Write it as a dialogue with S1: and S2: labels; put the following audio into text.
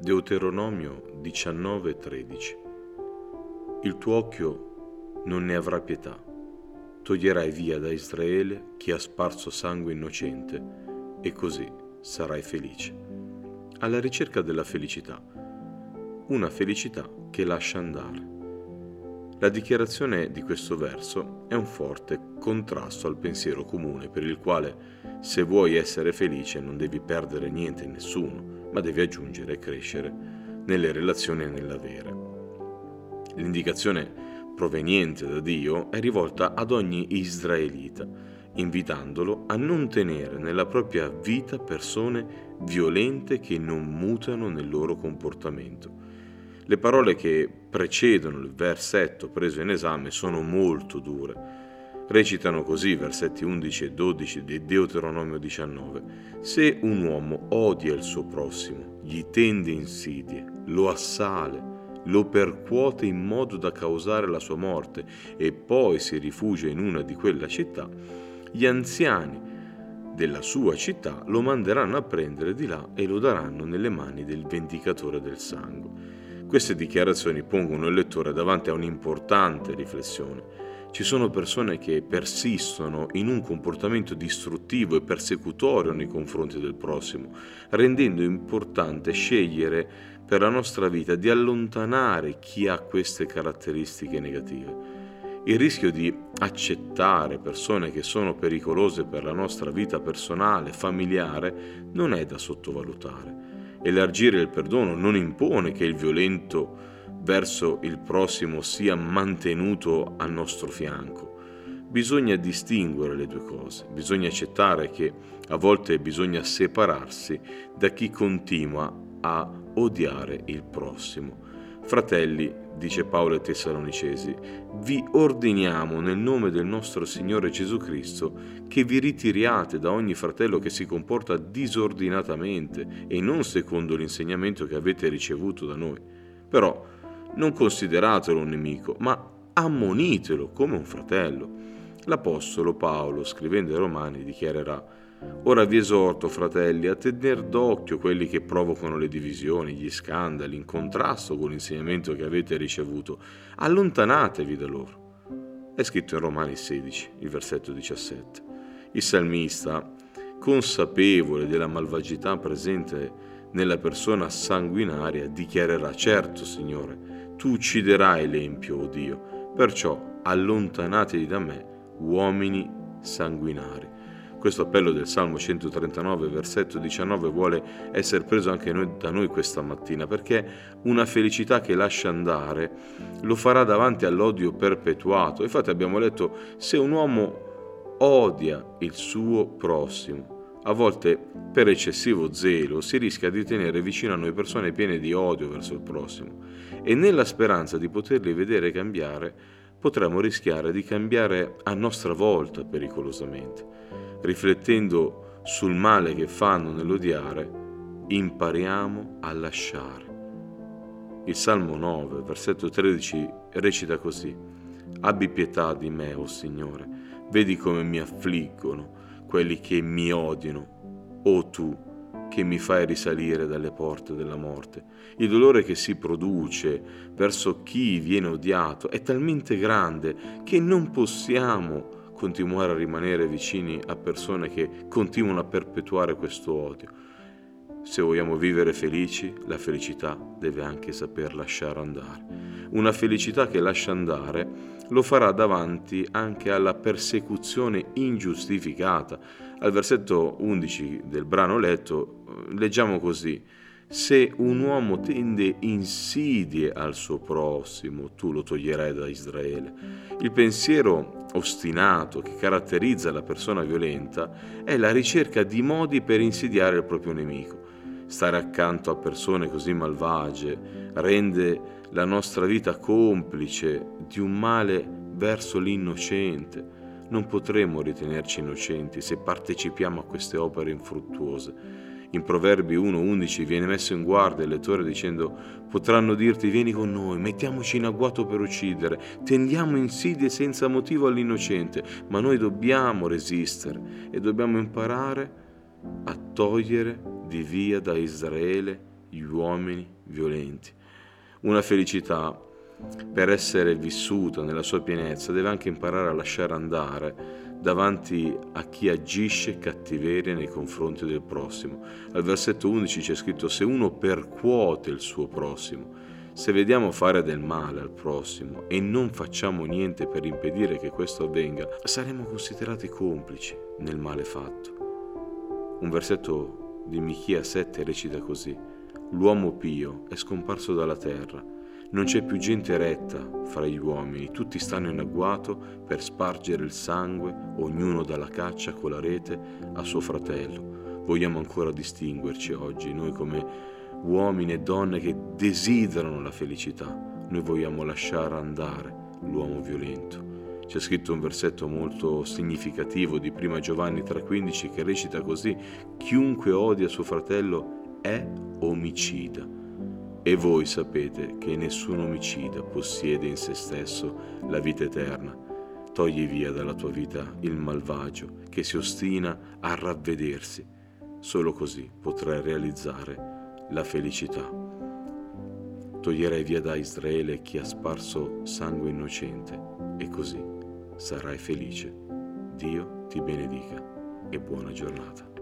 S1: Deuteronomio 19:13 Il tuo occhio non ne avrà pietà, toglierai via da Israele chi ha sparso sangue innocente e così sarai felice. Alla ricerca della felicità, una felicità che lascia andare. La dichiarazione di questo verso è un forte contrasto al pensiero comune per il quale se vuoi essere felice non devi perdere niente e nessuno ma devi aggiungere e crescere nelle relazioni e nell'avere. L'indicazione proveniente da Dio è rivolta ad ogni israelita, invitandolo a non tenere nella propria vita persone violente che non mutano nel loro comportamento. Le parole che precedono il versetto preso in esame sono molto dure Recitano così versetti 11 e 12 di Deuteronomio 19. Se un uomo odia il suo prossimo, gli tende insidie, lo assale, lo percuote in modo da causare la sua morte e poi si rifugia in una di quelle città, gli anziani della sua città lo manderanno a prendere di là e lo daranno nelle mani del vendicatore del sangue. Queste dichiarazioni pongono il lettore davanti a un'importante riflessione ci sono persone che persistono in un comportamento distruttivo e persecutorio nei confronti del prossimo, rendendo importante scegliere per la nostra vita di allontanare chi ha queste caratteristiche negative. Il rischio di accettare persone che sono pericolose per la nostra vita personale, familiare, non è da sottovalutare. Elargire il perdono non impone che il violento verso il prossimo sia mantenuto al nostro fianco. Bisogna distinguere le due cose, bisogna accettare che a volte bisogna separarsi da chi continua a odiare il prossimo. Fratelli, dice Paolo ai Tessalonicesi, vi ordiniamo nel nome del nostro Signore Gesù Cristo che vi ritiriate da ogni fratello che si comporta disordinatamente e non secondo l'insegnamento che avete ricevuto da noi. Però non consideratelo un nemico, ma ammonitelo come un fratello. L'Apostolo Paolo, scrivendo ai Romani, dichiarerà Ora vi esorto, fratelli, a tener d'occhio quelli che provocano le divisioni, gli scandali, in contrasto con l'insegnamento che avete ricevuto. Allontanatevi da loro. È scritto in Romani 16, il versetto 17. Il salmista, consapevole della malvagità presente nella persona sanguinaria, dichiarerà, certo, Signore, tu ucciderai l'empio, o oh Dio, perciò allontanatevi da me, uomini sanguinari. Questo appello del Salmo 139, versetto 19, vuole essere preso anche noi, da noi questa mattina, perché una felicità che lascia andare lo farà davanti all'odio perpetuato. Infatti abbiamo letto, se un uomo odia il suo prossimo, a volte per eccessivo zelo si rischia di tenere vicino a noi persone piene di odio verso il prossimo e nella speranza di poterli vedere cambiare potremmo rischiare di cambiare a nostra volta pericolosamente. Riflettendo sul male che fanno nell'odiare, impariamo a lasciare. Il Salmo 9, versetto 13 recita così. Abbi pietà di me, o oh Signore, vedi come mi affliggono quelli che mi odiano, o tu che mi fai risalire dalle porte della morte. Il dolore che si produce verso chi viene odiato è talmente grande che non possiamo continuare a rimanere vicini a persone che continuano a perpetuare questo odio. Se vogliamo vivere felici, la felicità deve anche saper lasciare andare. Una felicità che lascia andare lo farà davanti anche alla persecuzione ingiustificata. Al versetto 11 del brano letto eh, leggiamo così, se un uomo tende insidie al suo prossimo, tu lo toglierai da Israele. Il pensiero ostinato che caratterizza la persona violenta è la ricerca di modi per insidiare il proprio nemico. Stare accanto a persone così malvagie rende la nostra vita complice di un male verso l'innocente. Non potremo ritenerci innocenti se partecipiamo a queste opere infruttuose. In Proverbi 1.11 viene messo in guardia il lettore dicendo potranno dirti vieni con noi, mettiamoci in agguato per uccidere, tendiamo insidie senza motivo all'innocente, ma noi dobbiamo resistere e dobbiamo imparare a togliere di via da Israele gli uomini violenti. Una felicità, per essere vissuta nella sua pienezza, deve anche imparare a lasciare andare davanti a chi agisce cattiveria nei confronti del prossimo. Al versetto 11 c'è scritto se uno percuote il suo prossimo, se vediamo fare del male al prossimo e non facciamo niente per impedire che questo avvenga, saremo considerati complici nel male fatto. Un versetto di Michia 7 recita così: L'uomo pio è scomparso dalla terra non c'è più gente retta fra gli uomini, tutti stanno in agguato per spargere il sangue, ognuno dà la caccia con la rete a suo fratello. Vogliamo ancora distinguerci oggi, noi come uomini e donne che desiderano la felicità. Noi vogliamo lasciare andare l'uomo violento. C'è scritto un versetto molto significativo di prima Giovanni 3,15 che recita così: Chiunque odia suo fratello è omicida. E voi sapete che nessun omicida possiede in se stesso la vita eterna. Togli via dalla tua vita il malvagio che si ostina a ravvedersi. Solo così potrai realizzare la felicità. Toglierai via da Israele chi ha sparso sangue innocente e così sarai felice. Dio ti benedica e buona giornata.